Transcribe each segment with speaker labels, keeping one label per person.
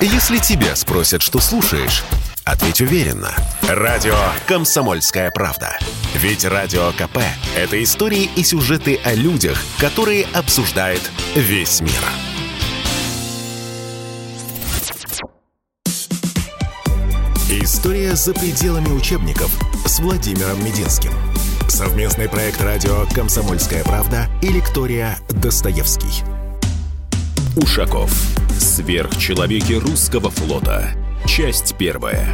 Speaker 1: Если тебя спросят, что слушаешь, ответь уверенно. Радио «Комсомольская правда». Ведь Радио КП – это истории и сюжеты о людях, которые обсуждает весь мир. История за пределами учебников с Владимиром Мединским. Совместный проект радио «Комсомольская правда» и лектория «Достоевский». Ушаков. Сверхчеловеки русского флота. Часть первая.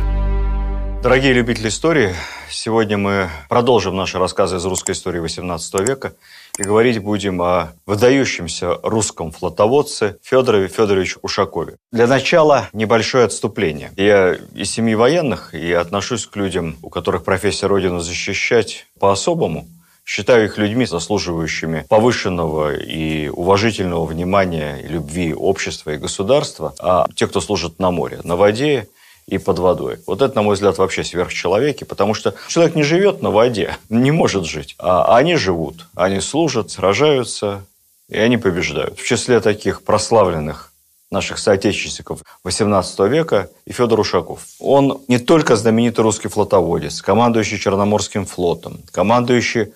Speaker 2: Дорогие любители истории, сегодня мы продолжим наши рассказы из русской истории XVIII века и говорить будем о выдающемся русском флотоводце Федорове Федоровиче Ушакове. Для начала небольшое отступление. Я из семьи военных и отношусь к людям, у которых профессия Родину защищать по-особому – Считаю их людьми, заслуживающими повышенного и уважительного внимания и любви общества и государства, а те, кто служит на море, на воде и под водой. Вот это, на мой взгляд, вообще сверхчеловеки, потому что человек не живет на воде, не может жить, а они живут, они служат, сражаются, и они побеждают. В числе таких прославленных наших соотечественников XVIII века и Федор Ушаков. Он не только знаменитый русский флотоводец, командующий Черноморским флотом, командующий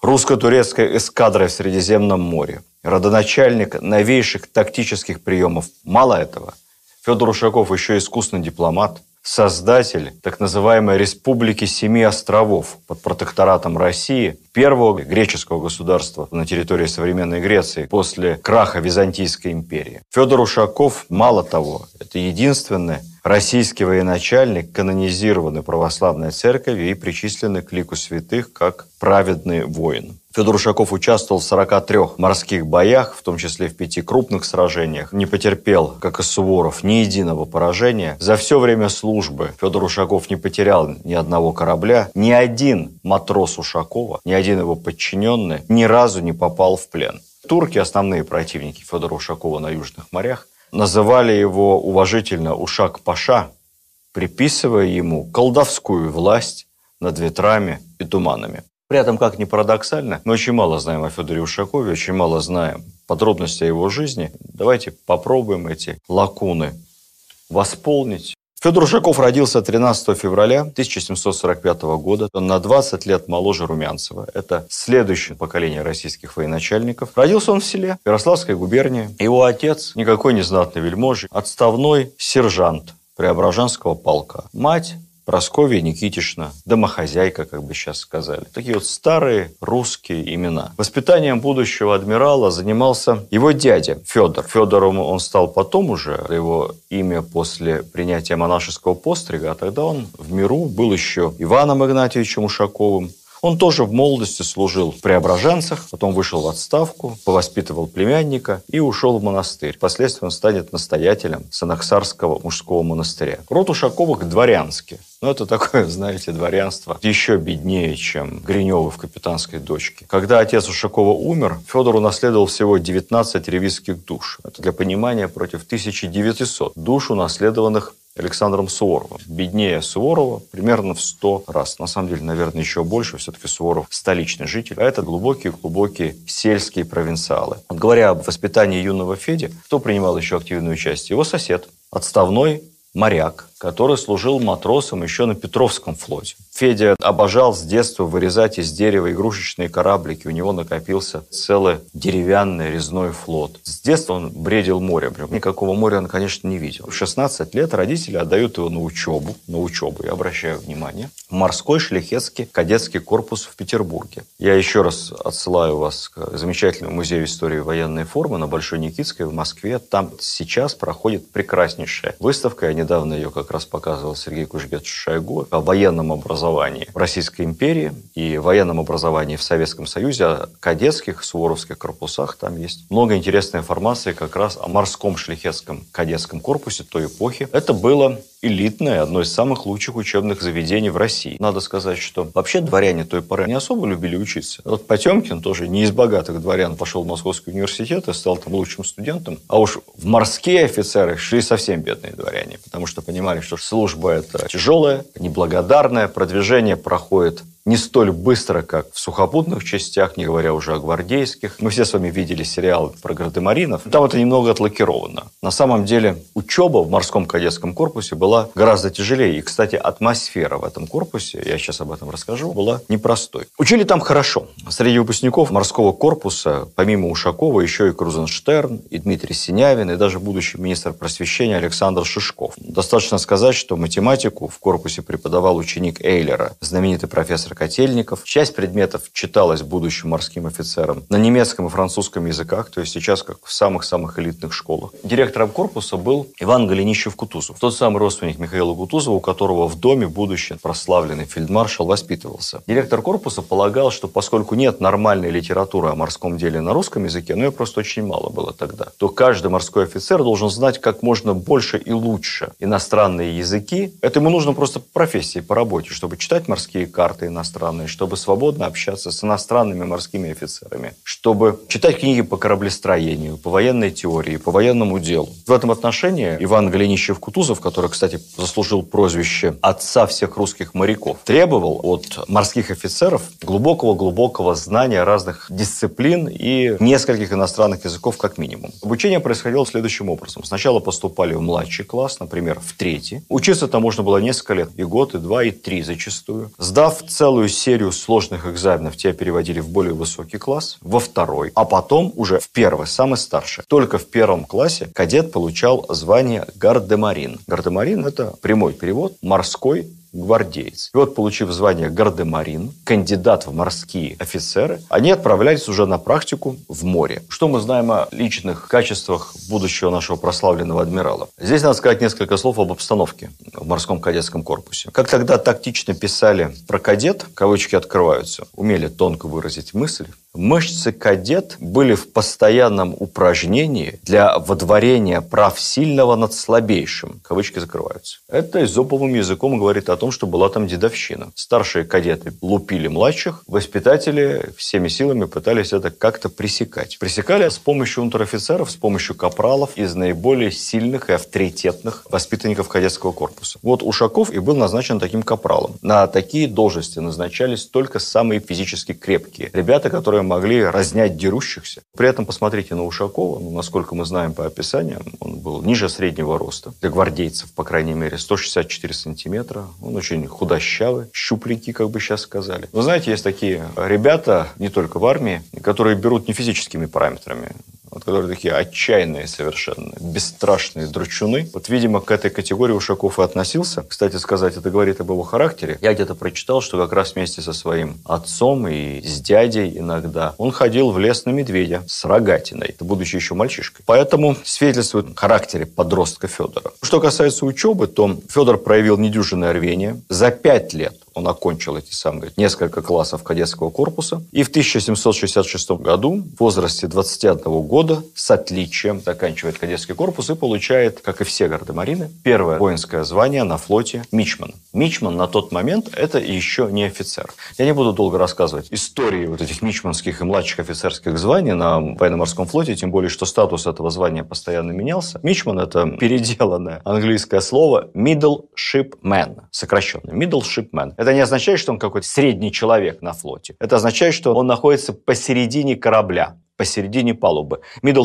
Speaker 2: русско-турецкой эскадрой в Средиземном море, родоначальник новейших тактических приемов. Мало этого, Федор Ушаков еще искусный дипломат, создатель так называемой Республики Семи островов под протекторатом России, первого греческого государства на территории современной Греции после краха Византийской империи. Федор Ушаков, мало того, это единственный российский военачальник, канонизированный православной церковью и причисленный к лику святых как праведный воин. Федор Ушаков участвовал в 43 морских боях, в том числе в пяти крупных сражениях. Не потерпел, как и Суворов, ни единого поражения. За все время службы Федор Ушаков не потерял ни одного корабля. Ни один матрос Ушакова, ни один его подчиненный ни разу не попал в плен. Турки, основные противники Федора Ушакова на Южных морях, называли его уважительно Ушак-Паша, приписывая ему колдовскую власть над ветрами и туманами. При этом, как ни парадоксально, мы очень мало знаем о Федоре Ушакове, очень мало знаем подробностей о его жизни. Давайте попробуем эти лакуны восполнить. Федор Ушаков родился 13 февраля 1745 года. Он на 20 лет моложе Румянцева. Это следующее поколение российских военачальников. Родился он в селе Ярославской губернии. Его отец никакой не знатный вельможи, отставной сержант Преображенского полка. Мать Просковья Никитишна, домохозяйка, как бы сейчас сказали. Такие вот старые русские имена. Воспитанием будущего адмирала занимался его дядя Федор. Федором он стал потом уже, его имя после принятия монашеского пострига, а тогда он в миру был еще Иваном Игнатьевичем Ушаковым, он тоже в молодости служил в Преображенцах, потом вышел в отставку, повоспитывал племянника и ушел в монастырь. Впоследствии он станет настоятелем Санаксарского мужского монастыря. Род Ушаковых дворянский. Но это такое, знаете, дворянство еще беднее, чем Гриневы в «Капитанской дочке». Когда отец Ушакова умер, Федор унаследовал всего 19 ревизских душ. Это для понимания против 1900 душ, унаследованных Александром Суворовым. Беднее Суворова примерно в 100 раз. На самом деле, наверное, еще больше. Все-таки Суворов столичный житель. А это глубокие-глубокие сельские провинциалы. Вот говоря об воспитании юного Феди, кто принимал еще активное участие? Его сосед, отставной моряк, который служил матросом еще на Петровском флоте. Федя обожал с детства вырезать из дерева игрушечные кораблики. У него накопился целый деревянный резной флот. С детства он бредил морем. Никакого моря он, конечно, не видел. В 16 лет родители отдают его на учебу. На учебу, я обращаю внимание. В морской шляхетский кадетский корпус в Петербурге. Я еще раз отсылаю вас к замечательному музею истории военной формы на Большой Никитской в Москве. Там сейчас проходит прекраснейшая выставка. Я недавно ее как раз показывал Сергей Кужбет Шойгу о военном образовании в Российской империи и военном образовании в Советском Союзе, о кадетских, суворовских корпусах. Там есть много интересной информации как раз о морском шляхетском кадетском корпусе той эпохи. Это было элитное, одно из самых лучших учебных заведений в России. Надо сказать, что вообще дворяне той поры не особо любили учиться. Вот Потемкин тоже не из богатых дворян пошел в Московский университет и стал там лучшим студентом. А уж в морские офицеры шли совсем бедные дворяне, потому что понимали, что служба это тяжелая, неблагодарная, продвижение проходит не столь быстро, как в сухопутных частях, не говоря уже о гвардейских. Мы все с вами видели сериал про гардемаринов. Там это немного отлакировано. На самом деле учеба в морском кадетском корпусе была гораздо тяжелее. И, кстати, атмосфера в этом корпусе, я сейчас об этом расскажу, была непростой. Учили там хорошо. Среди выпускников морского корпуса, помимо Ушакова, еще и Крузенштерн, и Дмитрий Синявин, и даже будущий министр просвещения Александр Шишков. Достаточно сказать, что математику в корпусе преподавал ученик Эйлера, знаменитый профессор Котельников. Часть предметов читалась будущим морским офицерам на немецком и французском языках, то есть сейчас как в самых-самых элитных школах. Директором корпуса был Иван Голенищев-Кутузов, тот самый родственник Михаила Кутузова, у которого в доме будущий прославленный фельдмаршал воспитывался. Директор корпуса полагал, что поскольку нет нормальной литературы о морском деле на русском языке, ну ее просто очень мало было тогда, то каждый морской офицер должен знать как можно больше и лучше иностранные языки. Это ему нужно просто профессии, по работе, чтобы читать морские карты иностранные, чтобы свободно общаться с иностранными морскими офицерами, чтобы читать книги по кораблестроению, по военной теории, по военному делу. В этом отношении Иван Голенищев-Кутузов, который, кстати, заслужил прозвище «отца всех русских моряков», требовал от морских офицеров глубокого-глубокого знания разных дисциплин и нескольких иностранных языков как минимум. Обучение происходило следующим образом. Сначала поступали в младший класс, например, в третий. Учиться там можно было несколько лет, и год, и два, и три зачастую. Сдав целую серию сложных экзаменов, тебя переводили в более высокий класс, во второй, а потом уже в первый, самый старший. Только в первом классе кадет получал звание гардемарин. Гардемарин – это прямой перевод «морской гвардеец. И вот, получив звание гардемарин, кандидат в морские офицеры, они отправлялись уже на практику в море. Что мы знаем о личных качествах будущего нашего прославленного адмирала? Здесь надо сказать несколько слов об обстановке в морском кадетском корпусе. Как тогда тактично писали про кадет, кавычки открываются, умели тонко выразить мысль, Мышцы кадет были в постоянном упражнении для водворения прав сильного над слабейшим. Кавычки закрываются. Это изоповым языком говорит о том, что была там дедовщина. Старшие кадеты лупили младших, воспитатели всеми силами пытались это как-то пресекать. Пресекали с помощью унтер-офицеров, с помощью капралов из наиболее сильных и авторитетных воспитанников кадетского корпуса. Вот Ушаков и был назначен таким капралом. На такие должности назначались только самые физически крепкие. Ребята, которые могли разнять дерущихся. При этом посмотрите на Ушакова, ну, насколько мы знаем по описаниям, он был ниже среднего роста, для гвардейцев, по крайней мере, 164 сантиметра. Он очень худощавый, щупленький, как бы сейчас сказали. Вы знаете, есть такие ребята, не только в армии, которые берут не физическими параметрами, вот, которые такие отчаянные совершенно, бесстрашные дручуны. Вот, видимо, к этой категории Ушаков и относился. Кстати сказать, это говорит об его характере. Я где-то прочитал, что как раз вместе со своим отцом и с дядей иногда он ходил в лес на медведя с рогатиной, будучи еще мальчишкой. Поэтому свидетельствует о характере подростка Федора. Что касается учебы, то Федор проявил недюжинное рвение. За пять лет он окончил эти самые несколько классов кадетского корпуса. И в 1766 году, в возрасте 21 года, с отличием заканчивает кадетский корпус и получает, как и все гардемарины, первое воинское звание на флоте Мичман. Мичман на тот момент это еще не офицер. Я не буду долго рассказывать истории вот этих мичманских и младших офицерских званий на военно-морском флоте, тем более, что статус этого звания постоянно менялся. Мичман – это переделанное английское слово middle ship man, сокращенно. Middle ship man. Это не означает, что он какой-то средний человек на флоте. Это означает, что он находится посередине корабля посередине палубы. Middle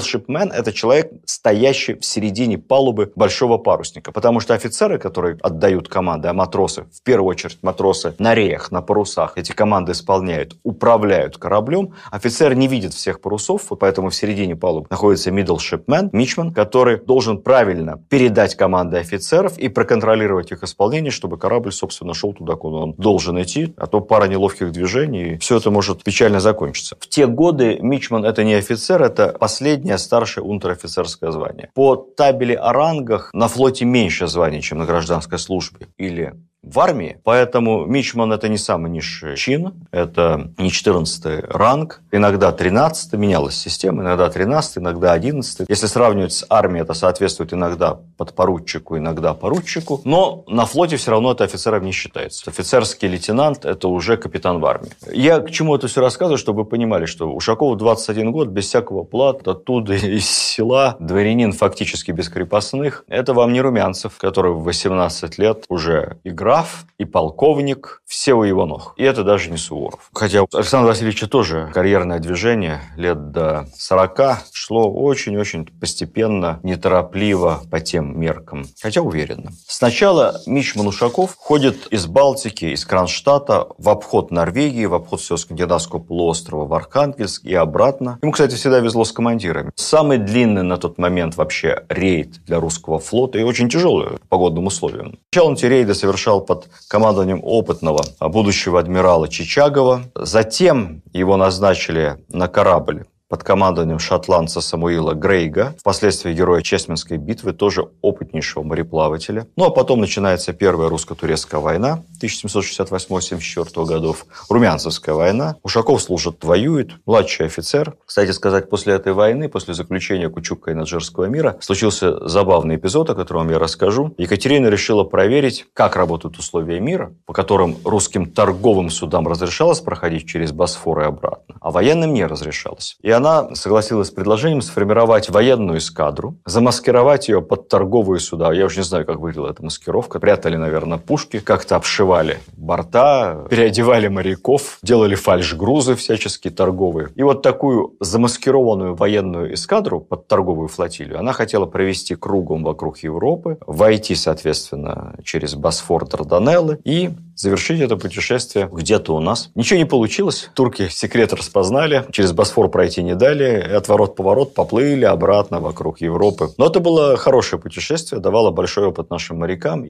Speaker 2: – это человек, стоящий в середине палубы большого парусника. Потому что офицеры, которые отдают команды, а матросы, в первую очередь матросы на реях, на парусах, эти команды исполняют, управляют кораблем. Офицер не видит всех парусов, вот поэтому в середине палубы находится shipman, мичман, который должен правильно передать команды офицеров и проконтролировать их исполнение, чтобы корабль, собственно, шел туда, куда он должен идти, а то пара неловких движений, и все это может печально закончиться. В те годы мичман – это не офицер, это последнее старшее унтер-офицерское звание. По табели о рангах на флоте меньше званий, чем на гражданской службе или в армии, поэтому мичман это не самый низший чин, это не 14 ранг, иногда 13 менялась система, иногда 13 иногда 11 Если сравнивать с армией, это соответствует иногда подпоручику, иногда поручику, но на флоте все равно это офицером не считается. Офицерский лейтенант – это уже капитан в армии. Я к чему это все рассказываю, чтобы вы понимали, что Ушаков 21 год, без всякого плата, оттуда из села, дворянин фактически без крепостных. Это вам не Румянцев, который в 18 лет уже играл граф и полковник, все у его ног. И это даже не Суворов. Хотя у Александра Васильевича тоже карьерное движение лет до 40 шло очень-очень постепенно, неторопливо по тем меркам. Хотя уверенно. Сначала Мичман Ушаков ходит из Балтики, из Кронштадта в обход Норвегии, в обход всего скандинавского полуострова в Архангельск и обратно. Ему, кстати, всегда везло с командирами. Самый длинный на тот момент вообще рейд для русского флота и очень тяжелый по погодным условиям. Сначала он эти рейды совершал под командованием опытного будущего адмирала Чичагова. Затем его назначили на корабль под командованием шотландца Самуила Грейга, впоследствии героя Чесменской битвы, тоже опытнейшего мореплавателя. Ну а потом начинается Первая русско-турецкая война 1768-74 годов, Румянцевская война. Ушаков служит, воюет, младший офицер. Кстати сказать, после этой войны, после заключения Кучука и Наджирского мира, случился забавный эпизод, о котором я расскажу. Екатерина решила проверить, как работают условия мира, по которым русским торговым судам разрешалось проходить через Босфор и обратно, а военным не разрешалось. И она она согласилась с предложением сформировать военную эскадру, замаскировать ее под торговые суда. Я уже не знаю, как выглядела эта маскировка. Прятали, наверное, пушки, как-то обшивали борта, переодевали моряков, делали фальш-грузы всяческие торговые. И вот такую замаскированную военную эскадру под торговую флотилию она хотела провести кругом вокруг Европы, войти, соответственно, через Босфор, Дарданеллы и завершить это путешествие где-то у нас. Ничего не получилось. Турки секрет распознали. Через Босфор пройти не дали. Отворот-поворот поплыли обратно вокруг Европы. Но это было хорошее путешествие, давало большой опыт нашим морякам.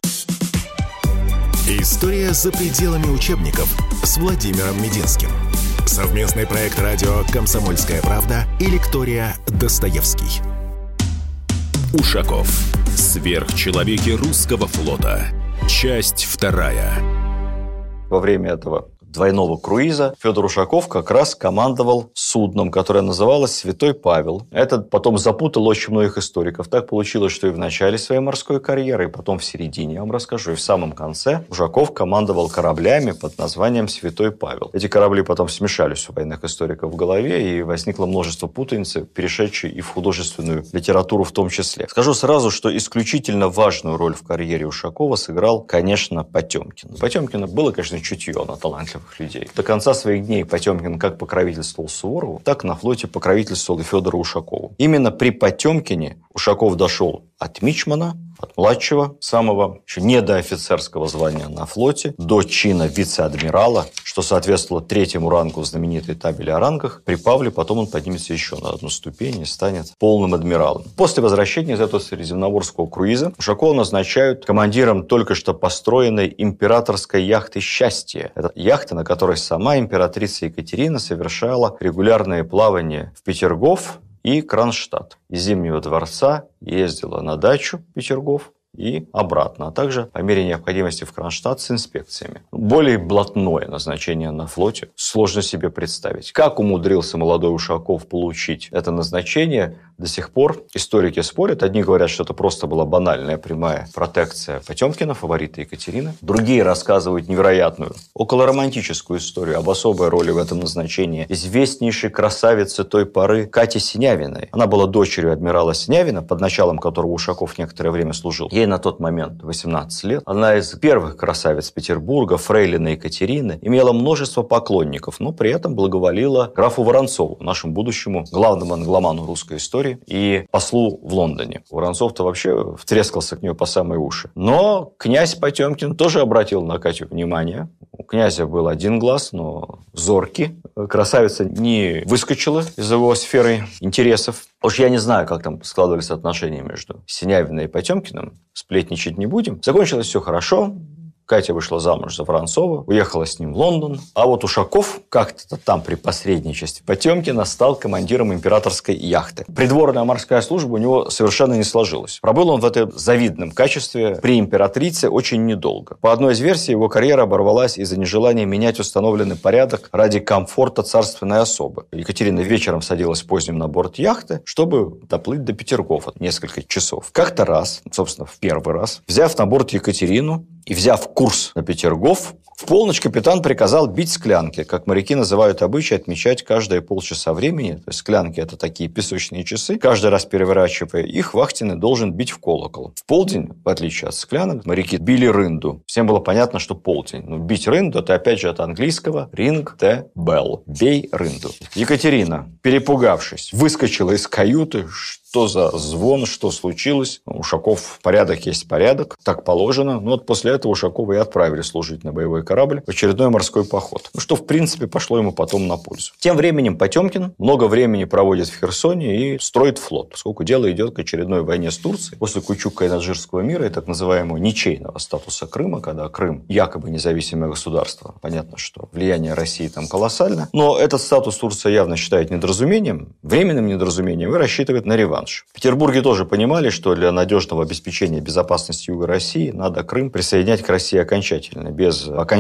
Speaker 1: История за пределами учебников с Владимиром Мединским. Совместный проект радио «Комсомольская правда» и лектория «Достоевский». Ушаков. Сверхчеловеки русского флота. Часть вторая
Speaker 2: во время этого двойного круиза Федор Ушаков как раз командовал судном, которое называлось «Святой Павел». Это потом запутал очень многих историков. Так получилось, что и в начале своей морской карьеры, и потом в середине, я вам расскажу, и в самом конце Ушаков командовал кораблями под названием «Святой Павел». Эти корабли потом смешались у военных историков в голове, и возникло множество путаницы, перешедшей и в художественную литературу в том числе. Скажу сразу, что исключительно важную роль в карьере Ушакова сыграл, конечно, Потемкин. Потемкина было, конечно, чутье на талантлив талантливых людей. До конца своих дней Потемкин как покровительствовал Суворову, так на флоте покровительствовал и Федору Ушакову. Именно при Потемкине Ушаков дошел от Мичмана от младшего, самого еще не до офицерского звания на флоте, до чина вице-адмирала, что соответствовало третьему рангу в знаменитой табели о рангах. При Павле потом он поднимется еще на одну ступень и станет полным адмиралом. После возвращения из этого средиземноморского круиза Ушакова назначают командиром только что построенной императорской яхты «Счастье». Это яхта, на которой сама императрица Екатерина совершала регулярные плавания в Петергоф, и Кронштадт. Из Зимнего дворца ездила на дачу Петергоф и обратно, а также по мере необходимости в Кронштадт с инспекциями. Более блатное назначение на флоте сложно себе представить. Как умудрился молодой Ушаков получить это назначение, до сих пор историки спорят. Одни говорят, что это просто была банальная прямая протекция Потемкина, фаворита Екатерины. Другие рассказывают невероятную, околоромантическую историю об особой роли в этом назначении известнейшей красавицы той поры Кати Синявиной. Она была дочерью адмирала Синявина, под началом которого Ушаков некоторое время служил. Ей на тот момент 18 лет. Она из первых красавиц Петербурга, фрейлина Екатерины, имела множество поклонников, но при этом благоволила графу Воронцову, нашему будущему главному англоману русской истории и послу в Лондоне. Воронцов-то вообще втрескался к нее по самые уши. Но князь Потемкин тоже обратил на Катю внимание. У князя был один глаз, но зоркий. Красавица не выскочила из его сферы интересов. Уж я не знаю, как там складывались отношения между Синявиной и Потемкиным. Сплетничать не будем. Закончилось все хорошо. Катя вышла замуж за Воронцова, уехала с ним в Лондон. А вот Ушаков как-то там при посредничестве Потемкина стал командиром императорской яхты. Придворная морская служба у него совершенно не сложилась. Пробыл он в этом завидном качестве при императрице очень недолго. По одной из версий, его карьера оборвалась из-за нежелания менять установленный порядок ради комфорта царственной особы. Екатерина вечером садилась поздним на борт яхты, чтобы доплыть до Петергофа несколько часов. Как-то раз, собственно, в первый раз, взяв на борт Екатерину, и взяв курс на Петергоф, В полночь капитан приказал бить склянки, как моряки называют обычай отмечать каждые полчаса времени. То есть склянки – это такие песочные часы. Каждый раз переворачивая их, вахтенный должен бить в колокол. В полдень, в отличие от склянок, моряки били рынду. Всем было понятно, что полдень. Но бить рынду – это опять же от английского «ring the bell» – «бей рынду». Екатерина, перепугавшись, выскочила из каюты, что за звон, что случилось. Ушаков порядок есть порядок, так положено. Ну вот после этого Ушакова и отправили служить на боевой корабль в очередной морской поход. Ну, что, в принципе, пошло ему потом на пользу. Тем временем Потемкин много времени проводит в Херсоне и строит флот, поскольку дело идет к очередной войне с Турцией. После Кучука и Наджирского мира и так называемого ничейного статуса Крыма, когда Крым якобы независимое государство. Понятно, что влияние России там колоссально. Но этот статус Турция явно считает недоразумением, временным недоразумением и рассчитывает на реванш. В Петербурге тоже понимали, что для надежного обеспечения безопасности Юга России надо Крым присоединять к России окончательно. Без окончательного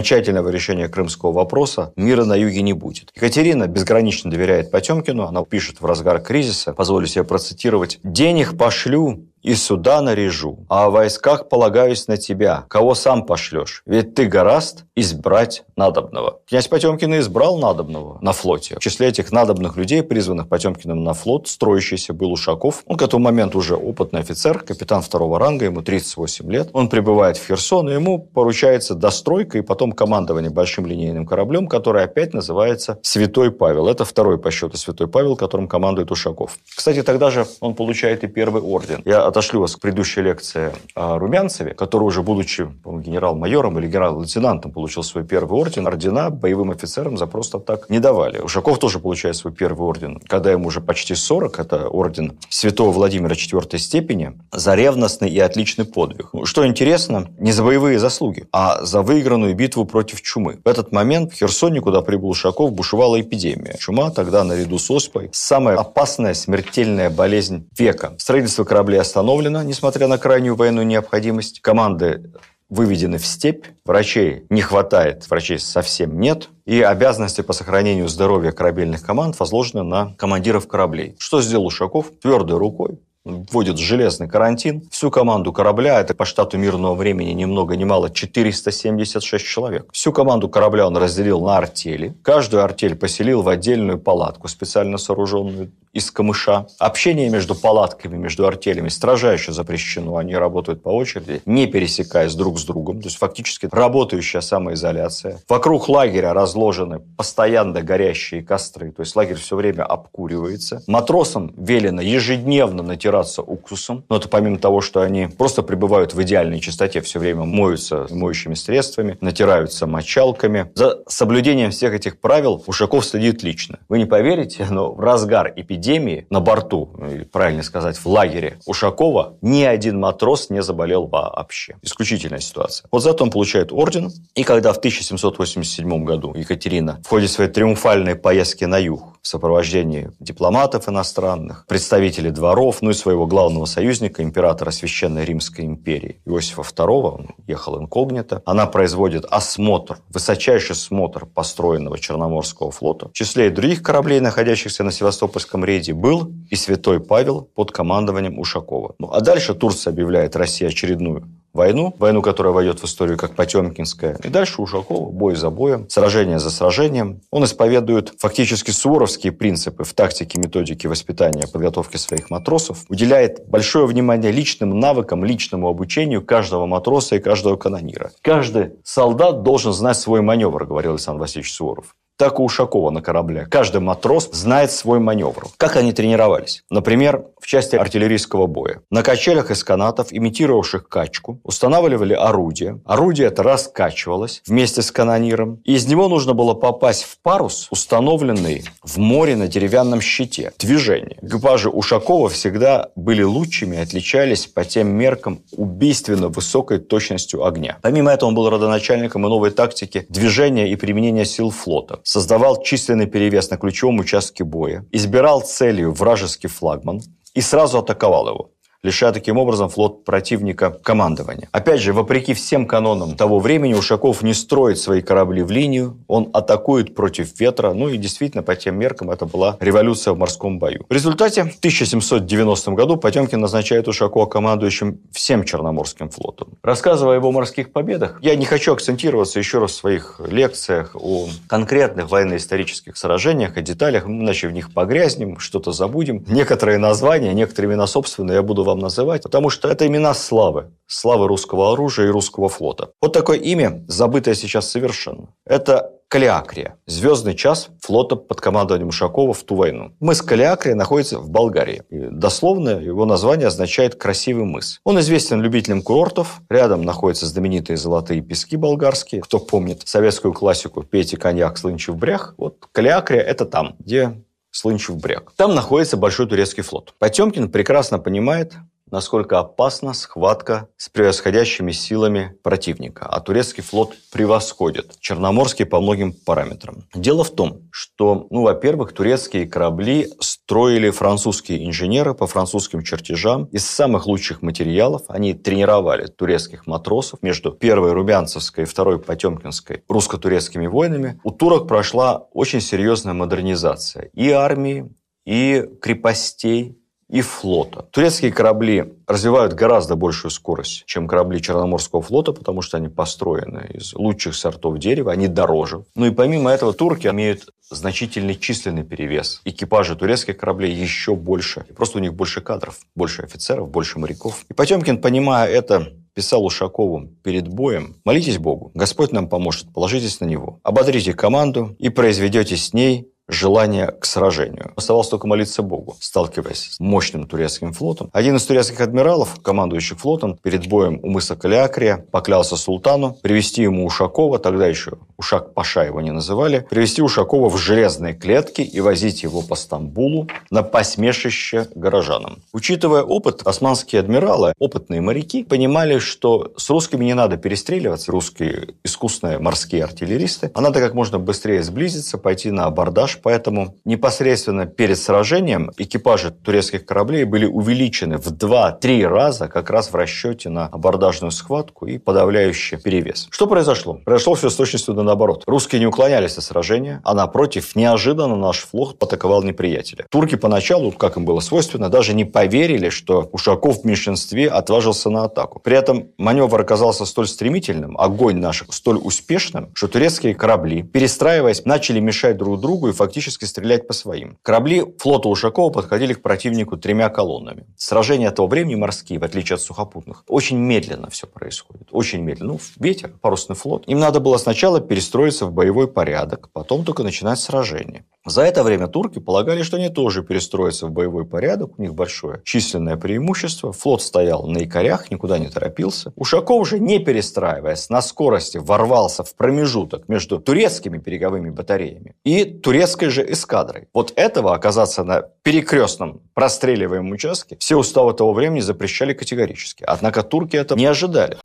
Speaker 2: решения крымского вопроса мира на юге не будет. Екатерина безгранично доверяет Потемкину. Она пишет в разгар кризиса, позволю себе процитировать, «Денег пошлю, и суда наряжу, а о войсках полагаюсь на тебя, кого сам пошлешь, ведь ты гораст избрать надобного». Князь Потемкин избрал надобного на флоте. В числе этих надобных людей, призванных Потемкиным на флот, строящийся был Ушаков. Он к этому моменту уже опытный офицер, капитан второго ранга, ему 38 лет. Он прибывает в Херсон, и ему поручается достройка и потом командование большим линейным кораблем, который опять называется «Святой Павел». Это второй по счету «Святой Павел», которым командует Ушаков. Кстати, тогда же он получает и первый орден. Я отошлю вас к предыдущей лекции о Румянцеве, который уже, будучи генерал-майором или генерал-лейтенантом, получил свой первый орден. Ордена боевым офицерам за просто так не давали. Ушаков тоже получает свой первый орден, когда ему уже почти 40. Это орден святого Владимира четвертой степени за ревностный и отличный подвиг. Что интересно, не за боевые заслуги, а за выигранную битву против чумы. В этот момент в Херсоне, куда прибыл Ушаков, бушевала эпидемия. Чума тогда, наряду с оспой, самая опасная смертельная болезнь века. Строительство кораблей остановлено, остановлена, несмотря на крайнюю военную необходимость. Команды выведены в степь, врачей не хватает, врачей совсем нет, и обязанности по сохранению здоровья корабельных команд возложены на командиров кораблей. Что сделал Ушаков? Твердой рукой вводит железный карантин. Всю команду корабля, это по штату мирного времени ни много ни мало 476 человек. Всю команду корабля он разделил на артели. Каждую артель поселил в отдельную палатку, специально сооруженную из камыша. Общение между палатками, между артелями строжайше запрещено. Они работают по очереди, не пересекаясь друг с другом. То есть фактически работающая самоизоляция. Вокруг лагеря разложены постоянно горящие костры. То есть лагерь все время обкуривается. Матросам велено ежедневно натираться уксусом. Но это помимо того, что они просто пребывают в идеальной чистоте, все время моются моющими средствами, натираются мочалками. За соблюдением всех этих правил Ушаков следит лично. Вы не поверите, но в разгар эпидемии эпидемии на борту, или правильно сказать, в лагере Ушакова, ни один матрос не заболел вообще. Исключительная ситуация. Вот зато он получает орден, и когда в 1787 году Екатерина в ходе своей триумфальной поездки на юг в сопровождении дипломатов иностранных, представителей дворов, ну и своего главного союзника, императора Священной Римской империи Иосифа II, он ехал инкогнито, она производит осмотр, высочайший осмотр построенного Черноморского флота. В числе и других кораблей, находящихся на Севастопольском рейде, был и Святой Павел под командованием Ушакова. Ну, а дальше Турция объявляет России очередную войну, войну, которая войдет в историю как Потемкинская. И дальше Ушакова бой за боем, сражение за сражением. Он исповедует фактически суворовские принципы в тактике, методике воспитания, подготовки своих матросов, уделяет большое внимание личным навыкам, личному обучению каждого матроса и каждого канонира. Каждый солдат должен знать свой маневр, говорил Александр Васильевич Суворов так и Ушакова на корабле. Каждый матрос знает свой маневр. Как они тренировались? Например, в части артиллерийского боя. На качелях из канатов, имитировавших качку, устанавливали орудие. Орудие это раскачивалось вместе с канониром. И из него нужно было попасть в парус, установленный в море на деревянном щите. Движение. Экипажи Ушакова всегда были лучшими и отличались по тем меркам убийственно высокой точностью огня. Помимо этого, он был родоначальником и новой тактики движения и применения сил флота создавал численный перевес на ключевом участке боя, избирал целью вражеский флагман и сразу атаковал его. Лишая таким образом флот противника командования. Опять же, вопреки всем канонам того времени, Ушаков не строит свои корабли в линию, он атакует против ветра, ну и действительно, по тем меркам, это была революция в морском бою. В результате в 1790 году Потемкин назначает Ушакова командующим всем Черноморским флотом. Рассказывая о его морских победах, я не хочу акцентироваться еще раз в своих лекциях о конкретных военно-исторических сражениях, о деталях, иначе в них погрязнем, что-то забудем. Некоторые названия, некоторые имена собственные я буду вам называть, потому что это имена славы. Славы русского оружия и русского флота. Вот такое имя, забытое сейчас совершенно. Это Калиакрия. Звездный час флота под командованием Ушакова в ту войну. Мыс Калиакрия находится в Болгарии. И дословно его название означает «красивый мыс». Он известен любителям курортов. Рядом находятся знаменитые золотые пески болгарские. Кто помнит советскую классику «Пейте коньяк, слынчив брях». Вот Калиакрия – это там, где Слынчев бряк. Там находится большой турецкий флот. Потемкин прекрасно понимает, насколько опасна схватка с превосходящими силами противника, а турецкий флот превосходит Черноморский по многим параметрам. Дело в том, что, ну, во-первых, турецкие корабли строили французские инженеры по французским чертежам из самых лучших материалов. Они тренировали турецких матросов между первой Рубянцевской и второй Потемкинской русско-турецкими войнами. У турок прошла очень серьезная модернизация и армии, и крепостей, и флота. Турецкие корабли развивают гораздо большую скорость, чем корабли Черноморского флота, потому что они построены из лучших сортов дерева, они дороже. Ну и помимо этого турки имеют значительный численный перевес. Экипажи турецких кораблей еще больше. Просто у них больше кадров, больше офицеров, больше моряков. И Потемкин, понимая это, писал Ушакову перед боем, молитесь Богу, Господь нам поможет, положитесь на Него. Ободрите команду и произведете с ней желание к сражению. Оставалось только молиться Богу, сталкиваясь с мощным турецким флотом. Один из турецких адмиралов, командующих флотом, перед боем у мыса Калиакрия поклялся султану привести ему Ушакова, тогда еще Ушак Паша его не называли, привести Ушакова в железные клетки и возить его по Стамбулу на посмешище горожанам. Учитывая опыт, османские адмиралы, опытные моряки, понимали, что с русскими не надо перестреливаться, русские искусные морские артиллеристы, а надо как можно быстрее сблизиться, пойти на абордаж, экипаж, поэтому непосредственно перед сражением экипажи турецких кораблей были увеличены в 2-3 раза как раз в расчете на абордажную схватку и подавляющий перевес. Что произошло? Произошло все с точностью да наоборот. Русские не уклонялись от сражения, а напротив, неожиданно наш флот атаковал неприятеля. Турки поначалу, как им было свойственно, даже не поверили, что Ушаков в меньшинстве отважился на атаку. При этом маневр оказался столь стремительным, огонь наш столь успешным, что турецкие корабли, перестраиваясь, начали мешать друг другу и фактически стрелять по своим. Корабли флота Ушакова подходили к противнику тремя колоннами. Сражения того времени морские, в отличие от сухопутных, очень медленно все происходит. Очень медленно. Ну, ветер, парусный флот. Им надо было сначала перестроиться в боевой порядок, потом только начинать сражение. За это время турки полагали, что они тоже перестроятся в боевой порядок, у них большое численное преимущество, флот стоял на якорях, никуда не торопился. Ушаков же, не перестраиваясь, на скорости ворвался в промежуток между турецкими береговыми батареями и турецкой же эскадрой. Вот этого оказаться на перекрестном простреливаемом участке все уставы того времени запрещали категорически. Однако турки это не ожидали.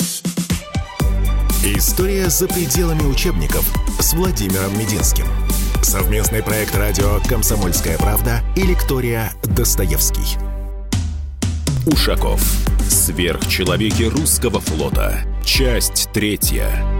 Speaker 1: История за пределами учебников с Владимиром Мединским. Совместный проект радио «Комсомольская правда» и лектория «Достоевский». Ушаков. Сверхчеловеки русского флота. Часть третья.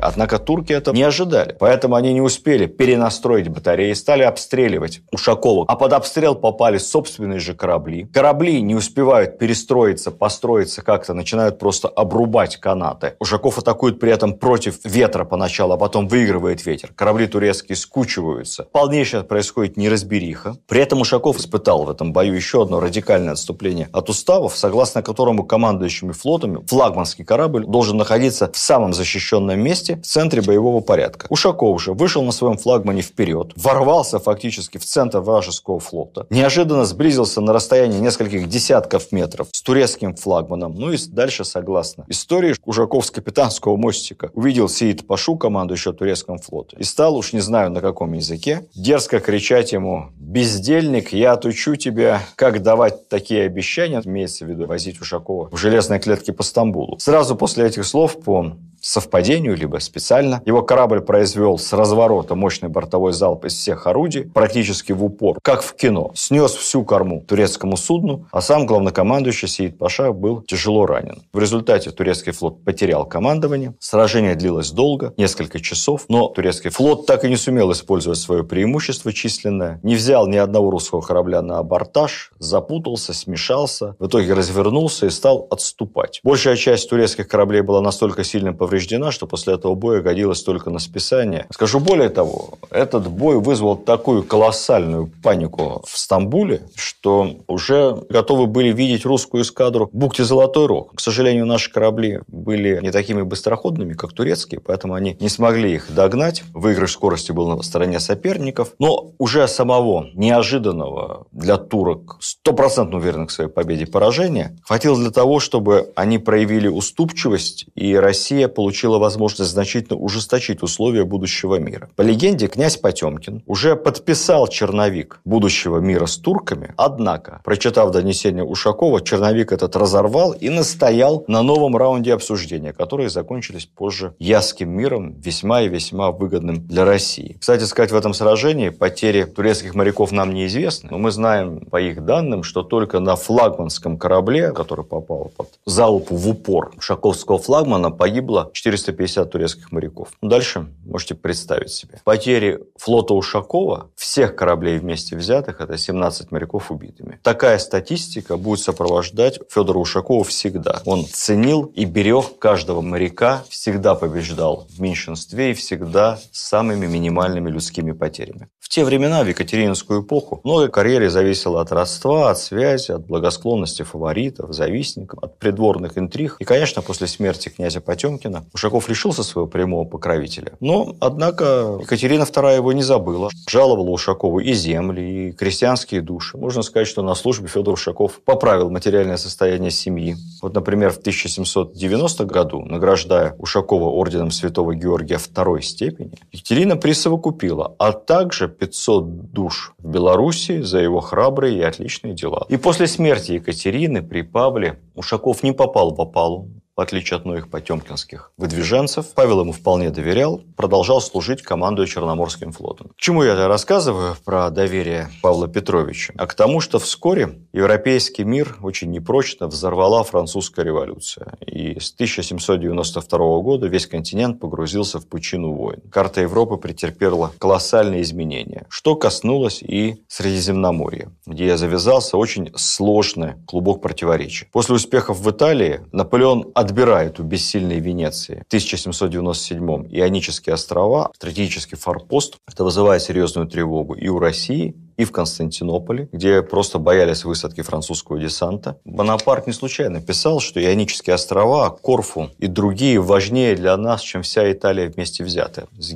Speaker 2: Однако турки это не ожидали. Поэтому они не успели перенастроить батареи, стали обстреливать Ушакова. А под обстрел попали собственные же корабли. Корабли не успевают перестроиться, построиться как-то, начинают просто обрубать канаты. Ушаков атакует при этом против ветра поначалу, а потом выигрывает ветер. Корабли турецкие скучиваются. Полнейшая происходит неразбериха. При этом Ушаков испытал в этом бою еще одно радикальное отступление от уставов, согласно которому командующими флотами флагманский корабль должен находиться в самом защищенном месте, месте в центре боевого порядка. Ушаков же вышел на своем флагмане вперед, ворвался фактически в центр вражеского флота, неожиданно сблизился на расстоянии нескольких десятков метров с турецким флагманом. Ну и дальше, согласно истории, Ушаков с капитанского мостика увидел Сеид Пашу, командующего турецким флотом, и стал, уж не знаю на каком языке, дерзко кричать ему «Бездельник, я отучу тебя, как давать такие обещания», имеется в виду возить Ушакова в железной клетке по Стамбулу. Сразу после этих слов по совпадению, либо специально. Его корабль произвел с разворота мощный бортовой залп из всех орудий, практически в упор, как в кино. Снес всю корму турецкому судну, а сам главнокомандующий Сеид Паша был тяжело ранен. В результате турецкий флот потерял командование. Сражение длилось долго, несколько часов, но турецкий флот так и не сумел использовать свое преимущество численное, не взял ни одного русского корабля на абортаж, запутался, смешался, в итоге развернулся и стал отступать. Большая часть турецких кораблей была настолько сильно повреждена, что после этого боя годилась только на списание. Скажу более того, этот бой вызвал такую колоссальную панику в Стамбуле, что уже готовы были видеть русскую эскадру в бухте Золотой Рог. К сожалению, наши корабли были не такими быстроходными, как турецкие, поэтому они не смогли их догнать. Выигрыш скорости был на стороне соперников. Но уже самого неожиданного для турок, стопроцентно уверенных в своей победе поражения, хватило для того, чтобы они проявили уступчивость, и Россия получила возможность значительно ужесточить условия будущего мира. По легенде, князь Потемкин уже подписал черновик будущего мира с турками, однако, прочитав донесение Ушакова, черновик этот разорвал и настоял на новом раунде обсуждения, которые закончились позже Ясским миром, весьма и весьма выгодным для России. Кстати сказать, в этом сражении потери турецких моряков нам неизвестны, но мы знаем по их данным, что только на флагманском корабле, который попал под залп в упор шаковского флагмана, погибло 450 турецких моряков. Дальше можете представить себе. Потери флота Ушакова, всех кораблей вместе взятых, это 17 моряков убитыми. Такая статистика будет сопровождать Федора Ушакова всегда. Он ценил и берег каждого моряка, всегда побеждал в меньшинстве и всегда с самыми минимальными людскими потерями. В те времена, в Екатерининскую эпоху, многое карьере зависело от родства, от связи, от благосклонности фаворитов, завистников, от придворных интриг. И, конечно, после смерти князя Потемкина Ушаков лишился своего прямого покровителя. Но, однако, Екатерина II его не забыла. Жаловала Ушакову и земли, и крестьянские души. Можно сказать, что на службе Федор Ушаков поправил материальное состояние семьи. Вот, например, в 1790 году, награждая Ушакова орденом святого Георгия второй степени, Екатерина присовокупила, а также 500 душ в Белоруссии за его храбрые и отличные дела. И после смерти Екатерины при Павле Ушаков не попал в опалу, в отличие от многих потемкинских выдвиженцев, Павел ему вполне доверял, продолжал служить командуя Черноморским флотом. К чему я это рассказываю про доверие Павла Петровича? А к тому, что вскоре европейский мир очень непрочно взорвала французская революция. И с 1792 года весь континент погрузился в пучину войн. Карта Европы претерпела колоссальные изменения, что коснулось и Средиземноморья, где завязался очень сложный клубок противоречий. После успехов в Италии Наполеон отбирает у бессильной Венеции в 1797 Ионические острова, стратегический форпост. Это вызывает серьезную тревогу и у России, и в Константинополе, где просто боялись высадки французского десанта. Бонапарт не случайно писал, что Ионические острова, Корфу и другие важнее для нас, чем вся Италия вместе взятая с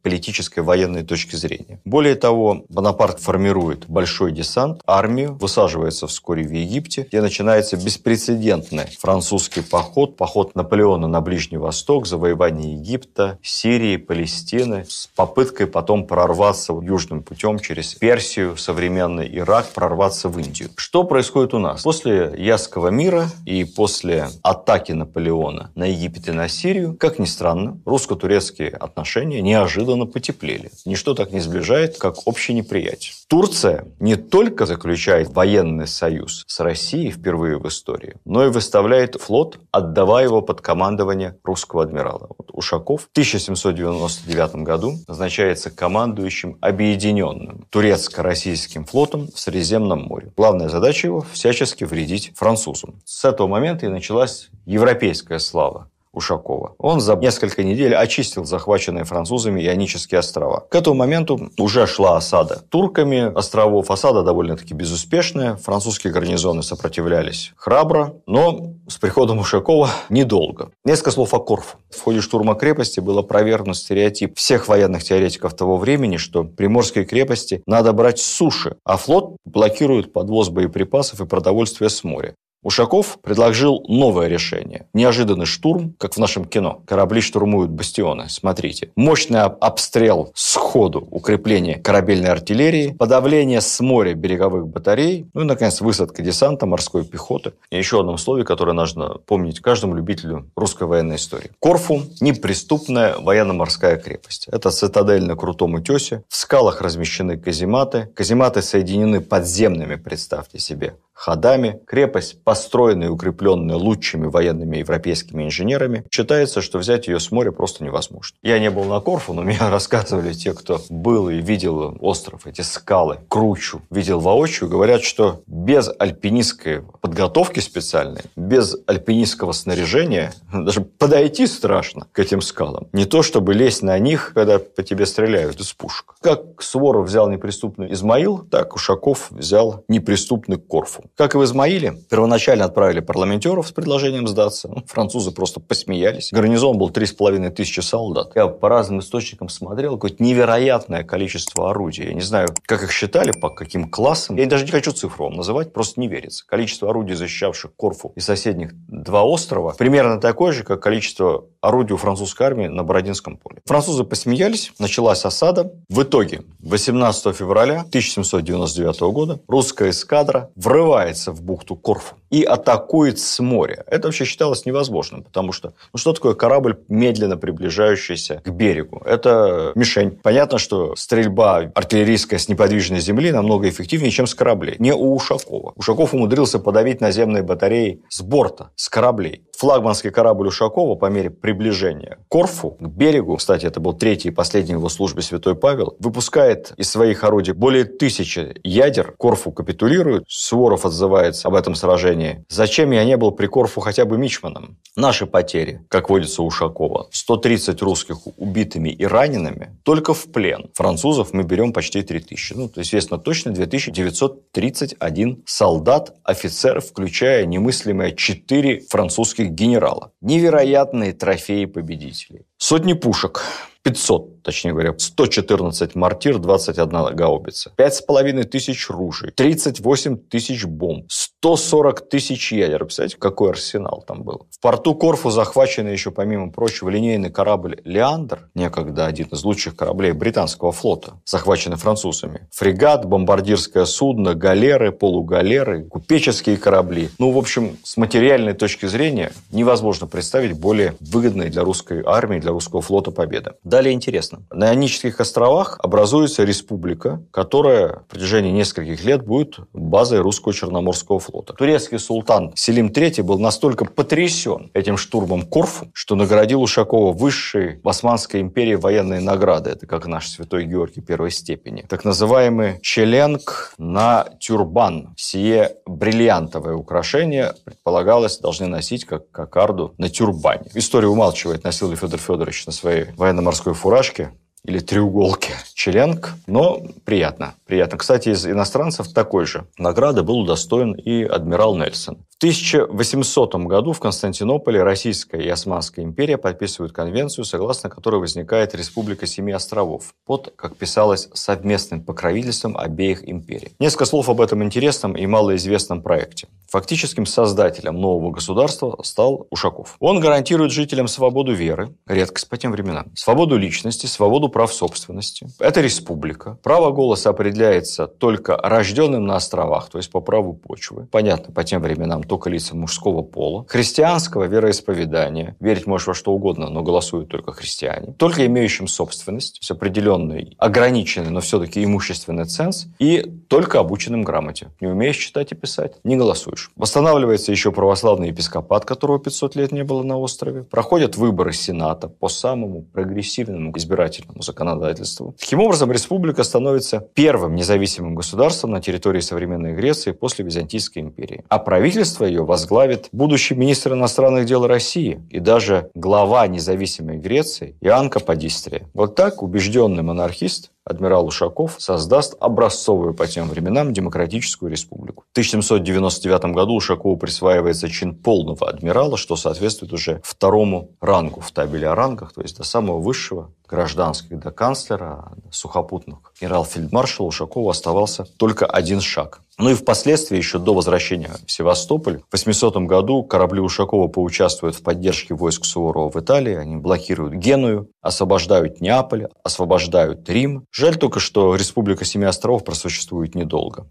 Speaker 2: геополитической военной точки зрения. Более того, Бонапарт формирует большой десант, армию, высаживается вскоре в Египте, где начинается беспрецедентный французский поход, поход Наполеона на Ближний Восток, завоевание Египта, Сирии, Палестины, с попыткой потом прорваться южным путем через Персию, современный Ирак, прорваться в Индию. Что происходит у нас? После Ясского мира и после атаки Наполеона на Египет и на Сирию, как ни странно, русско-турецкие отношения неожиданно потеплели. Ничто так не сближает, как общее неприятие. Турция не только заключает военный союз с Россией впервые в истории, но и выставляет флот, отдавая его под командование русского адмирала. Вот Ушаков в 1799 году назначается командующим объединенным турецко-российским флотом в Средиземном море. Главная задача его – всячески вредить французам. С этого момента и началась европейская слава Ушакова. Он за несколько недель очистил захваченные французами Ионические острова. К этому моменту уже шла осада турками островов. Осада довольно-таки безуспешная. Французские гарнизоны сопротивлялись храбро, но с приходом Ушакова недолго. Несколько слов о Корфу. В ходе штурма крепости был опровергнут стереотип всех военных теоретиков того времени, что приморские крепости надо брать с суши, а флот блокирует подвоз боеприпасов и продовольствия с моря. Ушаков предложил новое решение. Неожиданный штурм, как в нашем кино. Корабли штурмуют бастионы. Смотрите. Мощный обстрел сходу, укрепление корабельной артиллерии, подавление с моря береговых батарей, ну и, наконец, высадка десанта, морской пехоты. И еще одном слове, которое нужно помнить каждому любителю русской военной истории. Корфу – неприступная военно-морская крепость. Это цитадель на крутом утесе. В скалах размещены казематы. Казематы соединены подземными, представьте себе, ходами. Крепость, построенная и укрепленная лучшими военными европейскими инженерами, считается, что взять ее с моря просто невозможно. Я не был на Корфу, но мне рассказывали те, кто был и видел остров, эти скалы, кручу, видел воочию, говорят, что без альпинистской подготовки специальной, без альпинистского снаряжения даже подойти страшно к этим скалам. Не то, чтобы лезть на них, когда по тебе стреляют из пушек. Как Суворов взял неприступный Измаил, так Ушаков взял неприступный Корфу. Как и в Измаиле, первоначально отправили парламентеров с предложением сдаться. Ну, французы просто посмеялись. Гарнизон был 3,5 тысячи солдат. Я по разным источникам смотрел, какое-то невероятное количество орудий. Я не знаю, как их считали, по каким классам. Я даже не хочу цифру вам называть, просто не верится. Количество орудий, защищавших Корфу и соседних два острова, примерно такое же, как количество орудий у французской армии на Бородинском поле. Французы посмеялись, началась осада. В итоге 18 февраля 1799 года русская эскадра врывается врывается в бухту Корфу и атакует с моря. Это вообще считалось невозможным, потому что ну что такое корабль, медленно приближающийся к берегу? Это мишень. Понятно, что стрельба артиллерийская с неподвижной земли намного эффективнее, чем с кораблей. Не у Ушакова. Ушаков умудрился подавить наземные батареи с борта, с кораблей. Флагманский корабль Ушакова по мере приближения к Корфу, к берегу, кстати, это был третий и последний его службе Святой Павел, выпускает из своих орудий более тысячи ядер. Корфу капитулирует. Суворов отзывается об этом сражении. Зачем я не был при Корфу хотя бы мичманом? Наши потери, как водится у Ушакова, 130 русских убитыми и ранеными только в плен. Французов мы берем почти 3000. Ну, то известно точно 2931 солдат, офицеров, включая немыслимые 4 французских генерала. Невероятные трофеи победителей. Сотни пушек, 500, точнее говоря, 114 мортир, 21 гаубица, 5,5 тысяч ружей, 38 тысяч бомб, 140 тысяч ядер. Представляете, какой арсенал там был? В порту Корфу захвачен еще, помимо прочего, линейный корабль «Леандр», некогда один из лучших кораблей британского флота, захваченный французами. Фрегат, бомбардирское судно, галеры, полугалеры, купеческие корабли. Ну, в общем, с материальной точки зрения невозможно представить более выгодной для русской армии, для русского флота победы. Далее интересно. На Ионических островах образуется республика, которая в протяжении нескольких лет будет базой русского Черноморского флота. Турецкий султан Селим III был настолько потрясен этим штурмом Корфу, что наградил Ушакова высшей в Османской империи военные награды. Это как наш святой Георгий первой степени. Так называемый челенг на тюрбан. Сие бриллиантовое украшение предполагалось должны носить как кокарду на тюрбане. История умалчивает, носил ли Федор Федорович на своей военно-морской морской фуражке или треуголке Челенг, но приятно. Приятно. Кстати, из иностранцев такой же награды был удостоен и адмирал Нельсон. В 1800 году в Константинополе Российская и Османская империя подписывают конвенцию, согласно которой возникает Республика Семи островов под, как писалось, совместным покровительством обеих империй. Несколько слов об этом интересном и малоизвестном проекте. Фактическим создателем нового государства стал Ушаков. Он гарантирует жителям свободу веры, редкость по тем временам, свободу личности, свободу прав собственности. Это республика. Право голоса определяется только рожденным на островах, то есть по праву почвы. Понятно, по тем временам только лица мужского пола. Христианского вероисповедания. Верить можешь во что угодно, но голосуют только христиане. Только имеющим собственность, с определенный, ограниченный, но все-таки имущественный ценз. И только обученным грамоте. Не умеешь читать и писать, не голосуешь. Восстанавливается еще православный епископат, которого 500 лет не было на острове. Проходят выборы Сената по самому прогрессивному избирательному законодательству. Таким образом, республика становится первым независимым государством на территории современной Греции после Византийской империи. А правительство ее возглавит будущий министр иностранных дел России и даже глава независимой Греции Иоанн Каподистрия. Вот так убежденный монархист адмирал Ушаков создаст образцовую по тем временам демократическую республику. В 1799 году Ушакову присваивается чин полного адмирала, что соответствует уже второму рангу в табеле о рангах, то есть до самого высшего гражданских, до канцлера, до сухопутных. Генерал-фельдмаршала Ушакову оставался только один шаг. Ну и впоследствии, еще до возвращения в Севастополь, в 800 году корабли Ушакова поучаствуют в поддержке войск Суворова в Италии. Они блокируют Геную, освобождают Неаполь, освобождают Рим. Жаль только, что Республика Семи островов просуществует недолго.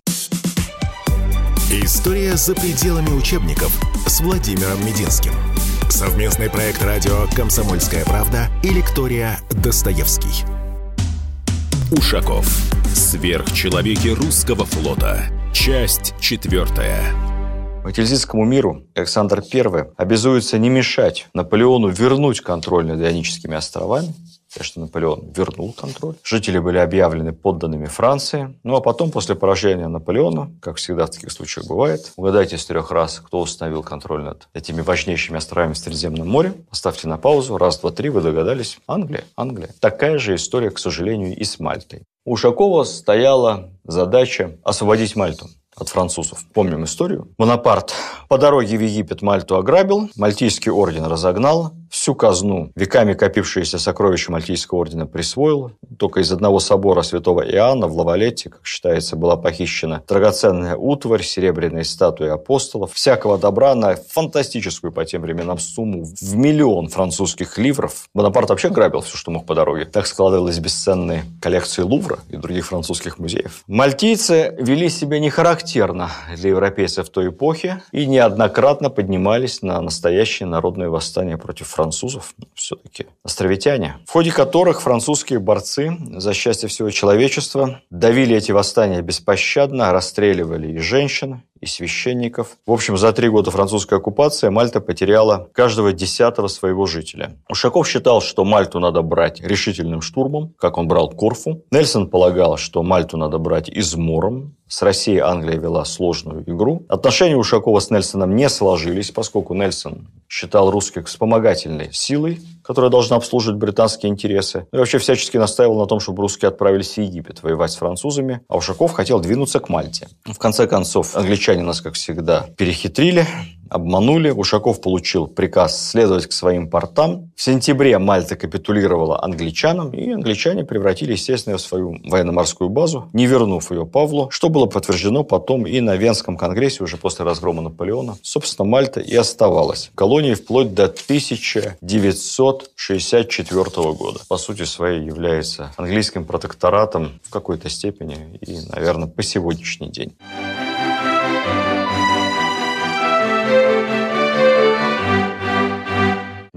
Speaker 1: История за пределами учебников с Владимиром Мединским. Совместный проект радио «Комсомольская правда» и лектория «Достоевский». Ушаков. Сверхчеловеки русского флота. Часть четвертая.
Speaker 2: По миру Александр I обязуется не мешать Наполеону вернуть контроль над Ионическими островами Конечно, Наполеон вернул контроль. Жители были объявлены подданными Франции. Ну а потом, после поражения Наполеона, как всегда в таких случаях бывает, угадайте с трех раз, кто установил контроль над этими важнейшими островами в Средиземном море. Поставьте на паузу. Раз, два, три, вы догадались. Англия. Англия. Такая же история, к сожалению, и с Мальтой. Ушакова стояла задача освободить Мальту от французов. Помним историю. Бонапарт по дороге в Египет Мальту ограбил, Мальтийский орден разогнал, всю казну, веками копившиеся сокровища Мальтийского ордена присвоил. Только из одного собора святого Иоанна в Лавалетте, как считается, была похищена драгоценная утварь, серебряные статуи апостолов, всякого добра на фантастическую по тем временам сумму в миллион французских ливров. Бонапарт вообще грабил все, что мог по дороге. Так складывались бесценные коллекции Лувра и других французских музеев. Мальтийцы вели себя не характерно для европейцев той эпохи и неоднократно поднимались на настоящее народное восстание против французов, все-таки островитяне, в ходе которых французские борцы за счастье всего человечества давили эти восстания беспощадно, расстреливали и женщин, и священников. В общем, за три года французской оккупации Мальта потеряла каждого десятого своего жителя. Ушаков считал, что Мальту надо брать решительным штурмом, как он брал Корфу. Нельсон полагал, что Мальту надо брать измором. С Россией Англия вела сложную игру. Отношения Ушакова с Нельсоном не сложились, поскольку Нельсон считал русских вспомогательной силой, которая должна обслуживать британские интересы. Ну и вообще всячески настаивал на том, чтобы русские отправились в Египет воевать с французами, а Ушаков хотел двинуться к Мальте. В конце концов, англичане нас, как всегда, перехитрили, обманули. Ушаков получил приказ следовать к своим портам. В сентябре Мальта капитулировала англичанам, и англичане превратили, естественно, в свою военно-морскую базу, не вернув ее Павлу, что было подтверждено потом и на Венском конгрессе уже после разгрома Наполеона. Собственно, Мальта и оставалась колонией вплоть до 1964 года. По сути своей является английским протекторатом в какой-то степени и, наверное, по сегодняшний день.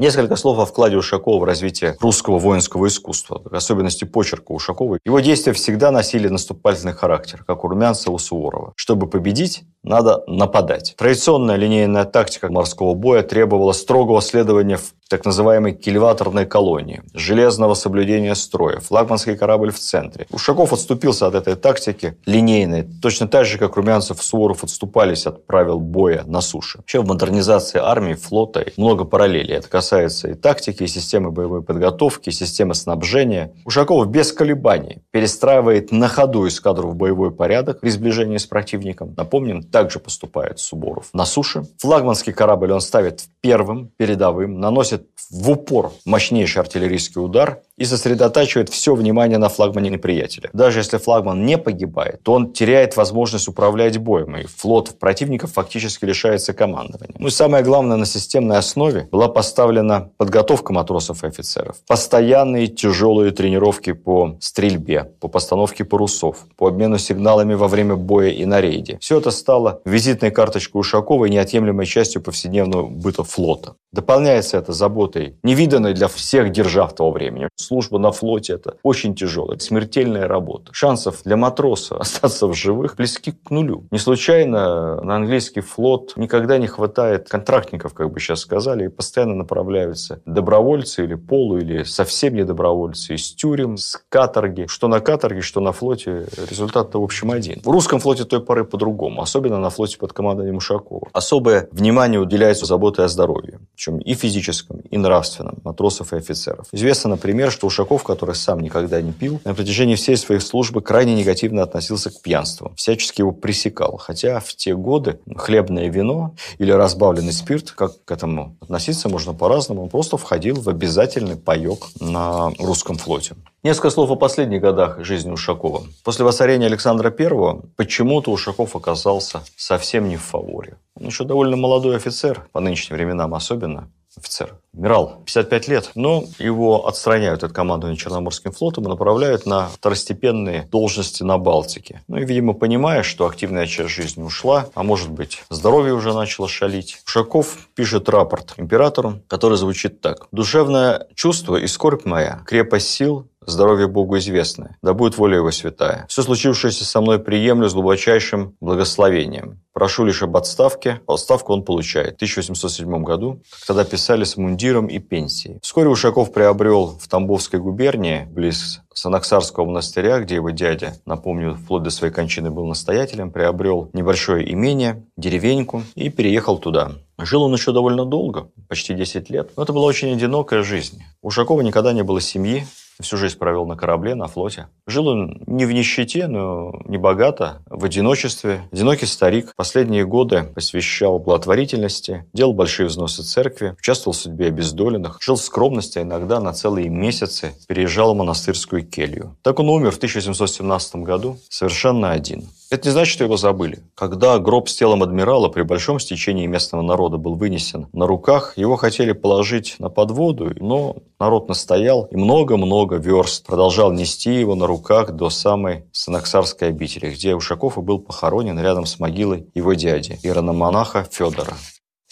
Speaker 2: Несколько слов о вкладе Ушакова в развитие русского воинского искусства, особенности почерка Ушакова. Его действия всегда носили наступательный характер, как у Румянцева, у Суворова. Чтобы победить, надо нападать. Традиционная линейная тактика морского боя требовала строгого следования в так называемой кильваторной колонии, железного соблюдения строя, флагманский корабль в центре. Ушаков отступился от этой тактики линейной, точно так же, как Румянцев и Суворов отступались от правил боя на суше. Вообще в модернизации армии, флота много параллелей. Это касается и тактики, и системы боевой подготовки, и системы снабжения. Ушаков без колебаний перестраивает на ходу эскадру в боевой порядок при сближении с противником. Напомним, также поступает Суборов. На суше флагманский корабль он ставит первым, передовым, наносит в упор мощнейший артиллерийский удар и сосредотачивает все внимание на флагмане неприятеля. Даже если флагман не погибает, то он теряет возможность управлять боем, и флот противников фактически лишается командования. Ну и самое главное, на системной основе была поставлена подготовка матросов и офицеров. Постоянные тяжелые тренировки по стрельбе, по постановке парусов, по обмену сигналами во время боя и на рейде. Все это стало визитной карточкой Ушакова и неотъемлемой частью повседневного быта флота. Дополняется это заботой, невиданной для всех держав того времени служба на флоте – это очень тяжелая, смертельная работа. Шансов для матроса остаться в живых близки к нулю. Не случайно на английский флот никогда не хватает контрактников, как бы сейчас сказали, и постоянно направляются добровольцы или полу, или совсем не добровольцы из тюрем, с каторги. Что на каторге, что на флоте, результат-то в общем один. В русском флоте той поры по-другому, особенно на флоте под командой Ушакова. Особое внимание уделяется заботе о здоровье. причем и физическом, и нравственном, матросов и офицеров. Известно, например, что Ушаков, который сам никогда не пил, на протяжении всей своей службы крайне негативно относился к пьянству, всячески его пресекал. Хотя в те годы хлебное вино или разбавленный спирт, как к этому относиться можно по-разному, он просто входил в обязательный паек на русском флоте. Несколько слов о последних годах жизни Ушакова. После воцарения Александра I почему-то Ушаков оказался совсем не в фаворе. Он еще довольно молодой офицер, по нынешним временам особенно, офицер, адмирал, 55 лет, но его отстраняют от командования Черноморским флотом и направляют на второстепенные должности на Балтике. Ну и, видимо, понимая, что активная часть жизни ушла, а может быть, здоровье уже начало шалить, Ушаков пишет рапорт императору, который звучит так. «Душевное чувство и скорбь моя, крепость сил, Здоровье Богу известное, да будет воля Его святая. Все случившееся со мной приемлю с глубочайшим благословением. Прошу лишь об отставке. Отставку он получает в 1807 году, как тогда писали с мундиром и пенсией. Вскоре Ушаков приобрел в Тамбовской губернии, близ Санаксарского монастыря, где его дядя, напомню, вплоть до своей кончины был настоятелем, приобрел небольшое имение, деревеньку и переехал туда. Жил он еще довольно долго, почти 10 лет, но это была очень одинокая жизнь. У Ушакова никогда не было семьи, Всю жизнь провел на корабле, на флоте. Жил он не в нищете, но не богато, в одиночестве. Одинокий старик. Последние годы посвящал благотворительности, делал большие взносы церкви, участвовал в судьбе обездоленных, жил в скромности, а иногда на целые месяцы переезжал в монастырскую келью. Так он умер в 1717 году совершенно один. Это не значит, что его забыли. Когда гроб с телом адмирала при большом стечении местного народа был вынесен на руках, его хотели положить на подводу, но народ настоял и много-много верст продолжал нести его на руках до самой Санаксарской обители, где Ушаков и был похоронен рядом с могилой его дяди, иерономонаха Федора.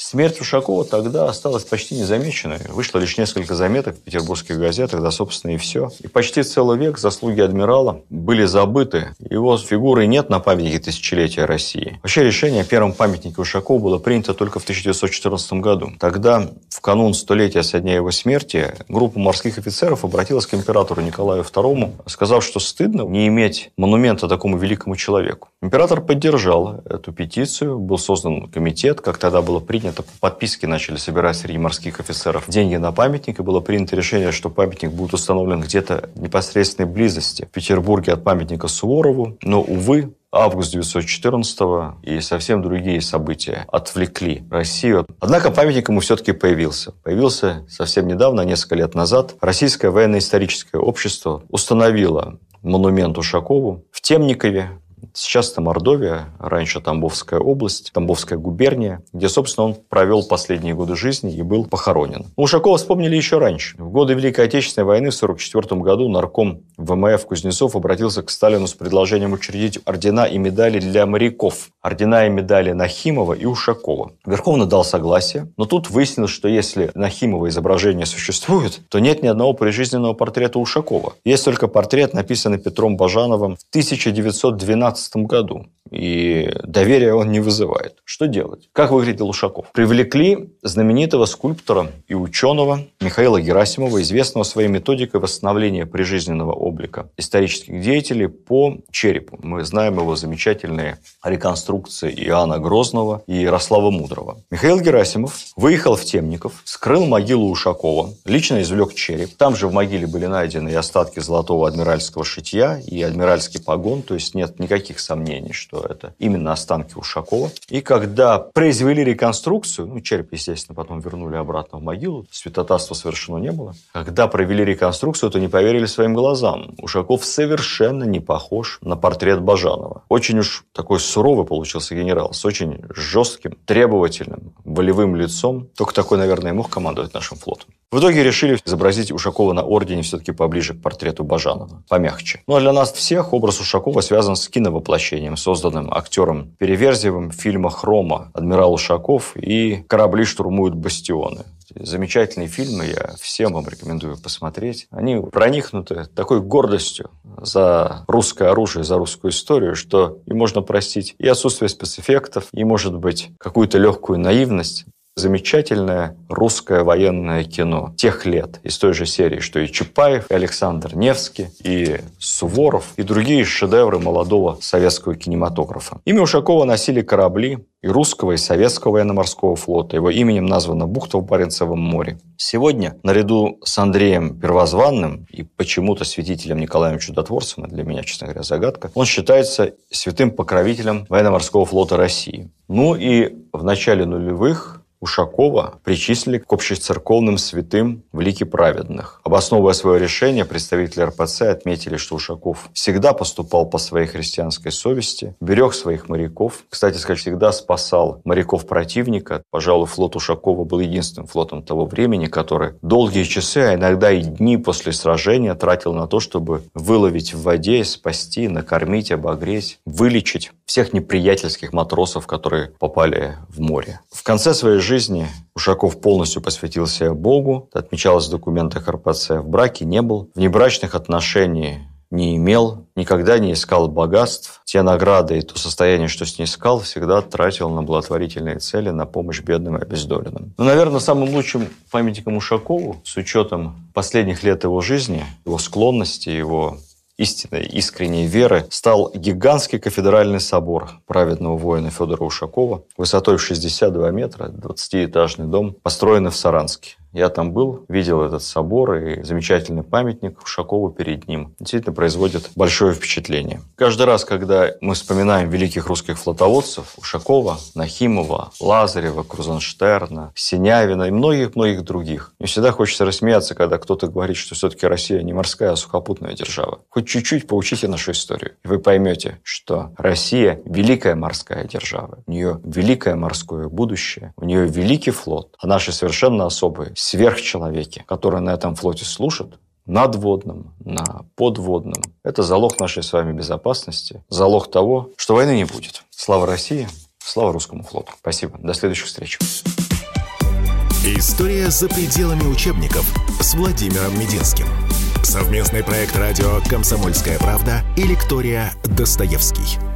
Speaker 2: Смерть Ушакова тогда осталась почти незамеченной. Вышло лишь несколько заметок в петербургских газетах, да, собственно, и все. И почти целый век заслуги адмирала были забыты. Его фигуры нет на памятнике тысячелетия России. Вообще решение о первом памятнике Ушакова было принято только в 1914 году. Тогда, в канун столетия со дня его смерти, группа морских офицеров обратилась к императору Николаю II, сказав, что стыдно не иметь монумента такому великому человеку. Император поддержал эту петицию, был создан комитет, как тогда было принято это по подписке начали собирать среди морских офицеров деньги на памятник, и было принято решение, что памятник будет установлен где-то в непосредственной близости в Петербурге от памятника Суворову. Но, увы, август 1914 и совсем другие события отвлекли Россию. Однако памятник ему все-таки появился. Появился совсем недавно, несколько лет назад. Российское военно-историческое общество установило монумент Ушакову в Темникове, Сейчас это Мордовия, раньше Тамбовская область, Тамбовская губерния, где, собственно, он провел последние годы жизни и был похоронен. Ушакова вспомнили еще раньше. В годы Великой Отечественной войны в 1944 году нарком ВМФ Кузнецов обратился к Сталину с предложением учредить ордена и медали для моряков. Ордена и медали Нахимова и Ушакова. Верховный дал согласие, но тут выяснилось, что если Нахимова изображение существует, то нет ни одного прижизненного портрета Ушакова. Есть только портрет, написанный Петром Бажановым в 1912 2015 году. И доверия он не вызывает. Что делать? Как выглядел Ушаков? Привлекли знаменитого скульптора и ученого Михаила Герасимова, известного своей методикой восстановления прижизненного облика исторических деятелей по черепу. Мы знаем его замечательные реконструкции Иоанна Грозного и Ярослава Мудрого. Михаил Герасимов выехал в Темников, скрыл могилу Ушакова, лично извлек череп. Там же в могиле были найдены и остатки золотого адмиральского шитья, и адмиральский погон, то есть нет никаких сомнений, что это именно останки Ушакова. И когда произвели реконструкцию, ну, череп, естественно, потом вернули обратно в могилу, святотатства совершено не было. Когда провели реконструкцию, то не поверили своим глазам. Ушаков совершенно не похож на портрет Бажанова. Очень уж такой суровый получился генерал, с очень жестким, требовательным, волевым лицом. Только такой, наверное, мог командовать нашим флотом. В итоге решили изобразить Ушакова на ордене все-таки поближе к портрету Бажанова, помягче. Ну а для нас всех образ Ушакова связан с киновоплощением, созданным актером Переверзевым в фильмах «Рома», «Адмирал Ушаков» и «Корабли штурмуют бастионы». Замечательные фильмы, я всем вам рекомендую посмотреть. Они проникнуты такой гордостью за русское оружие, за русскую историю, что и можно простить и отсутствие спецэффектов, и, может быть, какую-то легкую наивность замечательное русское военное кино тех лет из той же серии, что и Чапаев, и Александр Невский, и Суворов, и другие шедевры молодого советского кинематографа. Имя Ушакова носили корабли, и русского, и советского военно-морского флота. Его именем названа бухта в Баренцевом море. Сегодня, наряду с Андреем Первозванным и почему-то святителем Николаем Чудотворцем, для меня, честно говоря, загадка, он считается святым покровителем военно-морского флота России. Ну и в начале нулевых Ушакова причислили к общецерковным святым в лике праведных. Обосновывая свое решение, представители РПЦ отметили, что Ушаков всегда поступал по своей христианской совести, берег своих моряков. Кстати сказать, всегда спасал моряков противника. Пожалуй, флот Ушакова был единственным флотом того времени, который долгие часы, а иногда и дни после сражения тратил на то, чтобы выловить в воде, спасти, накормить, обогреть, вылечить всех неприятельских матросов, которые попали в море. В конце своей жизни жизни Ушаков полностью посвятил себя Богу, отмечалось в документах РПЦ, в браке не был, в небрачных отношениях не имел, никогда не искал богатств. Те награды и то состояние, что с ней искал, всегда тратил на благотворительные цели, на помощь бедным и обездоленным. Ну, наверное, самым лучшим памятником Ушакову, с учетом последних лет его жизни, его склонности, его истинной, искренней веры стал гигантский кафедральный собор праведного воина Федора Ушакова высотой в 62 метра, 20-этажный дом, построенный в Саранске. Я там был, видел этот собор и замечательный памятник Ушакову перед ним. Действительно производит большое впечатление. Каждый раз, когда мы вспоминаем великих русских флотоводцев Ушакова, Нахимова, Лазарева, Крузенштерна, Синявина и многих-многих других, мне всегда хочется рассмеяться, когда кто-то говорит, что все-таки Россия не морская, а сухопутная держава. Хоть чуть-чуть поучите нашу историю, и вы поймете, что Россия – великая морская держава. У нее великое морское будущее, у нее великий флот, а наши совершенно особые сверхчеловеки, которые на этом флоте служат, надводном, на подводном. Это залог нашей с вами безопасности, залог того, что войны не будет. Слава России, слава русскому флоту. Спасибо. До следующих встреч.
Speaker 1: История за пределами учебников с Владимиром Мединским. Совместный проект радио «Комсомольская правда» и лектория «Достоевский».